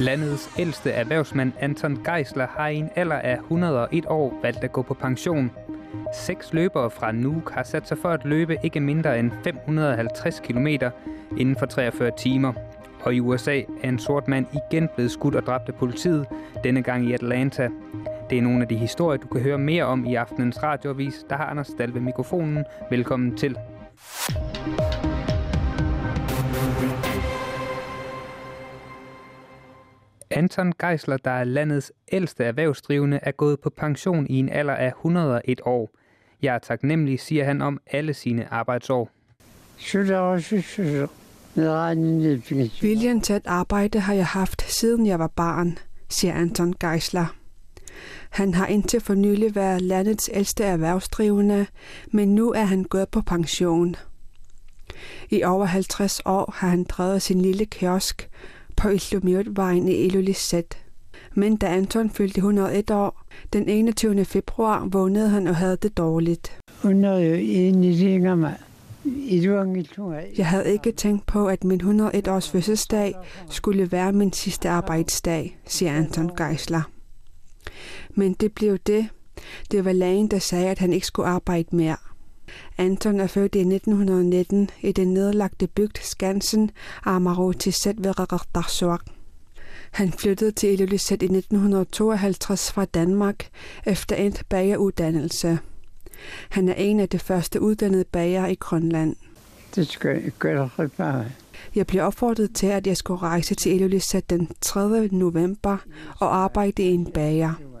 Landets ældste erhvervsmand Anton Geisler har i en alder af 101 år valgt at gå på pension. Seks løbere fra Nuuk har sat sig for at løbe ikke mindre end 550 km inden for 43 timer. Og i USA er en sort mand igen blevet skudt og dræbt af politiet, denne gang i Atlanta. Det er nogle af de historier, du kan høre mere om i aftenens radioavis. Der har Anders Dahl ved mikrofonen. Velkommen til. Anton Geisler, der er landets ældste erhvervsdrivende, er gået på pension i en alder af 101 år. Jeg er taknemmelig, siger han om alle sine arbejdsår. Viljen til at arbejde har jeg haft, siden jeg var barn, siger Anton Geisler. Han har indtil for nylig været landets ældste erhvervsdrivende, men nu er han gået på pension. I over 50 år har han drevet sin lille kiosk på Islumjøtvejen i Ilulissat. Men da Anton fyldte 101 år, den 21. februar vågnede han og havde det dårligt. Jeg havde ikke tænkt på, at min 101 års fødselsdag skulle være min sidste arbejdsdag, siger Anton Geisler. Men det blev det. Det var lægen, der sagde, at han ikke skulle arbejde mere. Anton er født i 1919 i den nedlagte bygd Skansen Amarotisset ved Rardarsuak. Han flyttede til Ilulissat i 1952 fra Danmark efter endt bageruddannelse. Han er en af de første uddannede bager i Grønland. Det skal jeg gøre bare. Jeg blev opfordret til, at jeg skulle rejse til Ilulissat den 3. november og arbejde i en bager.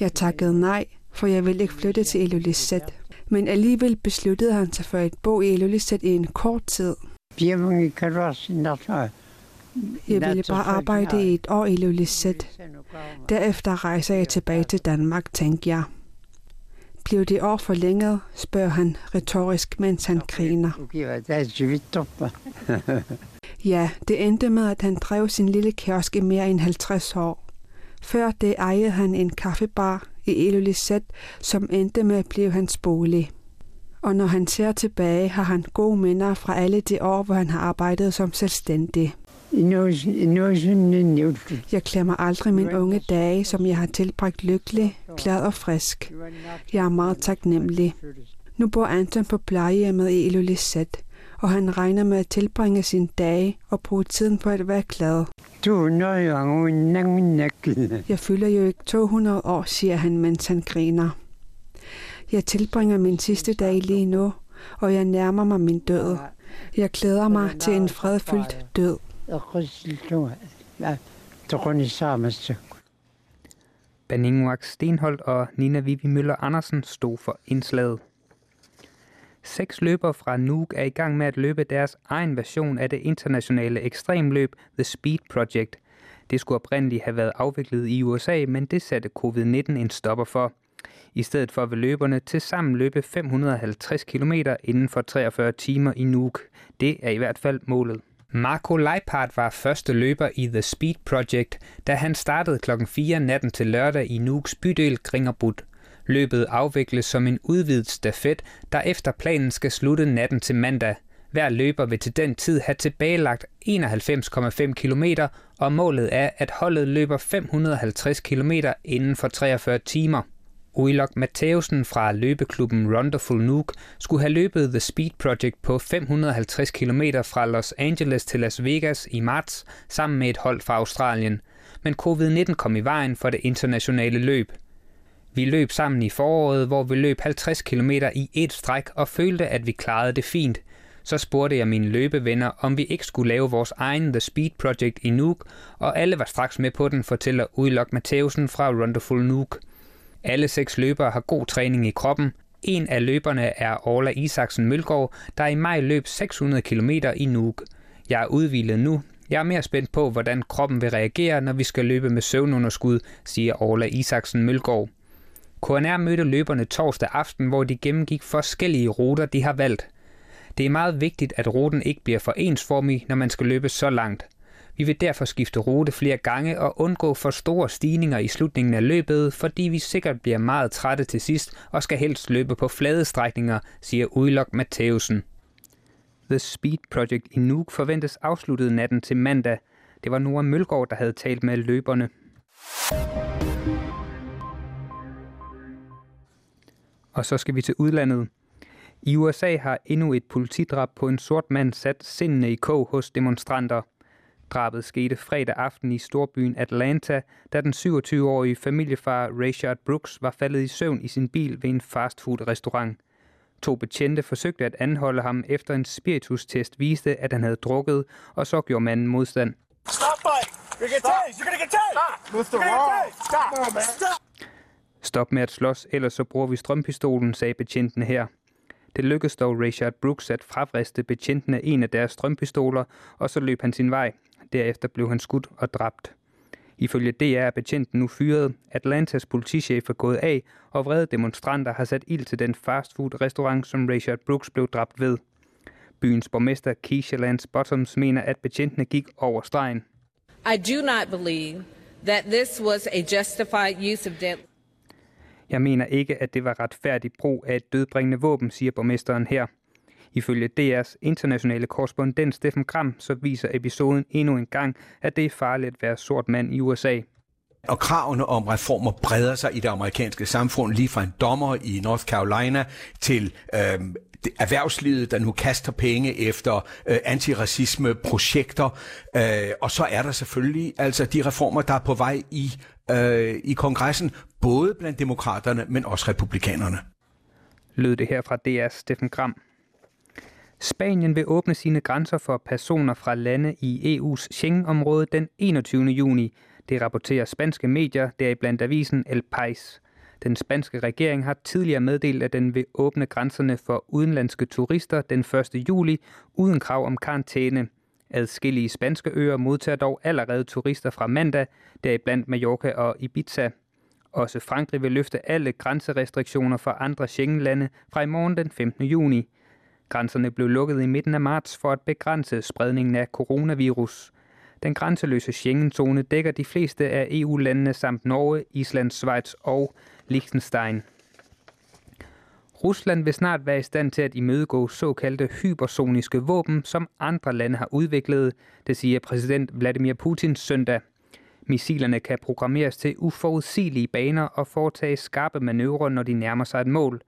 Jeg takkede nej, for jeg ville ikke flytte til Ilulissat. Men alligevel besluttede han sig for at bo i Ilulissat i en kort tid. Jeg ville bare arbejde i et år i Ilulissat. Derefter rejser jeg tilbage til Danmark, tænkte jeg. Blev det år forlænget, spørger han retorisk, mens han griner. ja, det endte med, at han drev sin lille kiosk i mere end 50 år. Før det ejede han en kaffebar i Ilulissat, som endte med at blive hans bolig. Og når han ser tilbage, har han gode minder fra alle de år, hvor han har arbejdet som selvstændig. Jeg klemmer aldrig mine unge dage, som jeg har tilbragt lykkelig, glad og frisk. Jeg er meget taknemmelig. Nu bor Anton på plejehjemmet i Ilulissat, og han regner med at tilbringe sine dage og bruge tiden på at være glad. Jeg fylder jo ikke 200 år, siger han, mens han griner. Jeg tilbringer min sidste dag lige nu, og jeg nærmer mig min død. Jeg glæder mig til en fredfyldt død. Baningwak Stenholdt og Nina Vivi Møller Andersen stod for indslaget. Seks løbere fra Nuuk er i gang med at løbe deres egen version af det internationale ekstremløb The Speed Project. Det skulle oprindeligt have været afviklet i USA, men det satte covid-19 en stopper for. I stedet for vil løberne til sammen løbe 550 km inden for 43 timer i Nuuk. Det er i hvert fald målet. Marco Leipart var første løber i The Speed Project, da han startede klokken 4 natten til lørdag i Nuuks bydel Gringerbud. Løbet afvikles som en udvidet stafet, der efter planen skal slutte natten til mandag. Hver løber vil til den tid have tilbagelagt 91,5 km, og målet er, at holdet løber 550 km inden for 43 timer. Uilok Matheusen fra løbeklubben Wonderful Nuke skulle have løbet The Speed Project på 550 km fra Los Angeles til Las Vegas i marts sammen med et hold fra Australien. Men covid-19 kom i vejen for det internationale løb. Vi løb sammen i foråret, hvor vi løb 50 km i et stræk og følte, at vi klarede det fint. Så spurgte jeg mine løbevenner, om vi ikke skulle lave vores egen The Speed Project i Nuuk, og alle var straks med på den, fortæller Udlok Matheusen fra Wonderful Nuuk. Alle seks løbere har god træning i kroppen. En af løberne er Orla Isaksen Mølgaard, der i maj løb 600 km i Nuuk. Jeg er udvilet nu. Jeg er mere spændt på, hvordan kroppen vil reagere, når vi skal løbe med søvnunderskud, siger Orla Isaksen Mølgaard. KNR mødte løberne torsdag aften, hvor de gennemgik forskellige ruter, de har valgt. Det er meget vigtigt, at ruten ikke bliver for ensformig, når man skal løbe så langt – vi vil derfor skifte rute flere gange og undgå for store stigninger i slutningen af løbet, fordi vi sikkert bliver meget trætte til sidst og skal helst løbe på flade strækninger, siger Udlok Matheusen. The Speed Project i Nuuk forventes afsluttet natten til mandag. Det var Nora Mølgaard, der havde talt med løberne. Og så skal vi til udlandet. I USA har endnu et politidrab på en sort mand sat sindene i kog hos demonstranter. Drabet skete fredag aften i storbyen Atlanta, da den 27-årige familiefar Rayshard Brooks var faldet i søvn i sin bil ved en fastfood-restaurant. To betjente forsøgte at anholde ham efter en spiritustest viste, at han havde drukket, og så gjorde manden modstand. Stop, You're gonna get tased! You're gonna get tased! Mr. Wall! Stop! man. Stop! Stop med at slås, ellers så bruger vi strømpistolen, sagde betjentene her. Det lykkedes dog Richard Brooks at fravriste betjentene en af deres strømpistoler, og så løb han sin vej. Derefter blev han skudt og dræbt. Ifølge DR er betjenten nu fyret. Atlantas politichef er gået af, og vrede demonstranter har sat ild til den fastfood-restaurant, som Richard Brooks blev dræbt ved. Byens borgmester Keisha Lance Bottoms mener, at betjentene gik over stregen. I do not believe that this was a justified use of deadly jeg mener ikke, at det var retfærdig brug af et dødbringende våben, siger borgmesteren her. Ifølge DR's internationale korrespondent Steffen Gram, så viser episoden endnu en gang, at det er farligt at være sort mand i USA. Og kravene om reformer breder sig i det amerikanske samfund, lige fra en dommer i North Carolina til øh, erhvervslivet, der nu kaster penge efter øh, antiracisme-projekter. Øh, og så er der selvfølgelig altså de reformer, der er på vej i, øh, i kongressen, både blandt demokraterne, men også republikanerne. Lød det her fra DR's Steffen Gram. Spanien vil åbne sine grænser for personer fra lande i EU's Schengen-område den 21. juni. Det rapporterer spanske medier, deriblandt avisen El País. Den spanske regering har tidligere meddelt, at den vil åbne grænserne for udenlandske turister den 1. juli uden krav om karantæne. Adskillige spanske øer modtager dog allerede turister fra mandag, deriblandt Mallorca og Ibiza. Også Frankrig vil løfte alle grænserestriktioner for andre Schengen-lande fra i morgen den 15. juni. Grænserne blev lukket i midten af marts for at begrænse spredningen af coronavirus. Den grænseløse Schengen-zone dækker de fleste af EU-landene samt Norge, Island, Schweiz og Liechtenstein. Rusland vil snart være i stand til at imødegå såkaldte hypersoniske våben, som andre lande har udviklet, det siger præsident Vladimir Putin søndag. Missilerne kan programmeres til uforudsigelige baner og foretage skarpe manøvrer, når de nærmer sig et mål.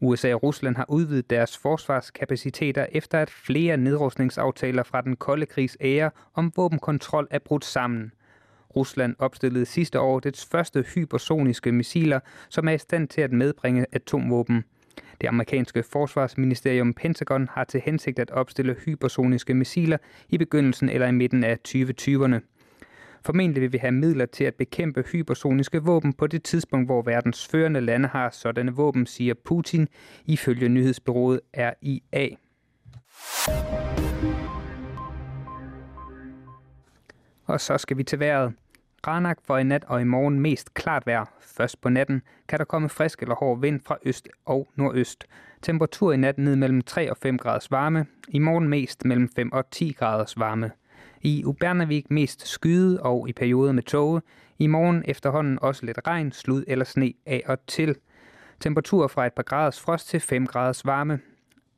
USA og Rusland har udvidet deres forsvarskapaciteter efter at flere nedrustningsaftaler fra den kolde krigs ære om våbenkontrol er brudt sammen. Rusland opstillede sidste år dets første hypersoniske missiler, som er i stand til at medbringe atomvåben. Det amerikanske forsvarsministerium Pentagon har til hensigt at opstille hypersoniske missiler i begyndelsen eller i midten af 2020'erne. Formentlig vil vi have midler til at bekæmpe hypersoniske våben på det tidspunkt, hvor verdens førende lande har sådanne våben, siger Putin ifølge nyhedsbyrået RIA. Og så skal vi til vejret. Granak for i nat og i morgen mest klart vejr. Først på natten kan der komme frisk eller hård vind fra øst og nordøst. Temperatur i nat ned mellem 3 og 5 graders varme. I morgen mest mellem 5 og 10 graders varme. I Ubernavik mest skyde og i perioder med tåge. I morgen efterhånden også lidt regn, slud eller sne af og til. Temperatur fra et par graders frost til 5 graders varme.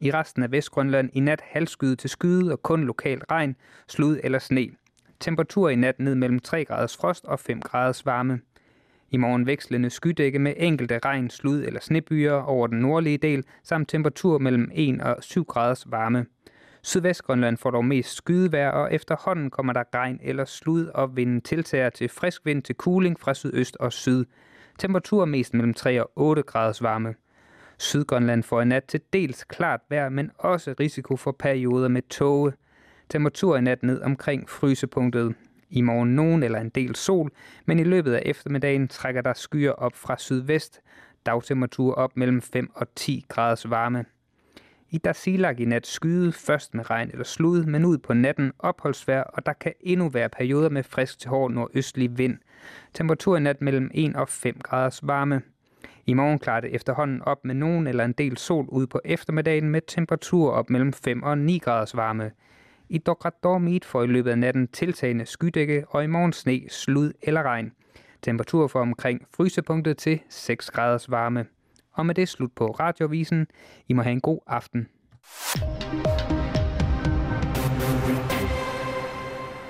I resten af Vestgrønland i nat halvskyde til skyde og kun lokal regn, slud eller sne. Temperatur i nat ned mellem 3 graders frost og 5 graders varme. I morgen vekslende skydække med enkelte regn, slud eller snebyer over den nordlige del, samt temperatur mellem 1 og 7 graders varme. Sydvestgrønland får dog mest skydevejr, og efterhånden kommer der regn eller slud, og vinden tiltager til frisk vind til kuling fra sydøst og syd. Temperatur mest mellem 3 og 8 graders varme. Sydgrønland får i nat til dels klart vejr, men også risiko for perioder med tåge. Temperatur i nat ned omkring frysepunktet. I morgen nogen eller en del sol, men i løbet af eftermiddagen trækker der skyer op fra sydvest. Dagtemperatur op mellem 5 og 10 graders varme. I Darsilak i nat skyde først med regn eller slud, men ud på natten opholdsvær, og der kan endnu være perioder med frisk til hård nordøstlig vind. Temperatur i nat mellem 1 og 5 graders varme. I morgen klarer det efterhånden op med nogen eller en del sol ud på eftermiddagen med temperatur op mellem 5 og 9 graders varme. I Dokradormit får i løbet af natten tiltagende skydække, og i morgen sne, slud eller regn. Temperatur for omkring frysepunktet til 6 graders varme. Og med det slut på radiovisen. I må have en god aften.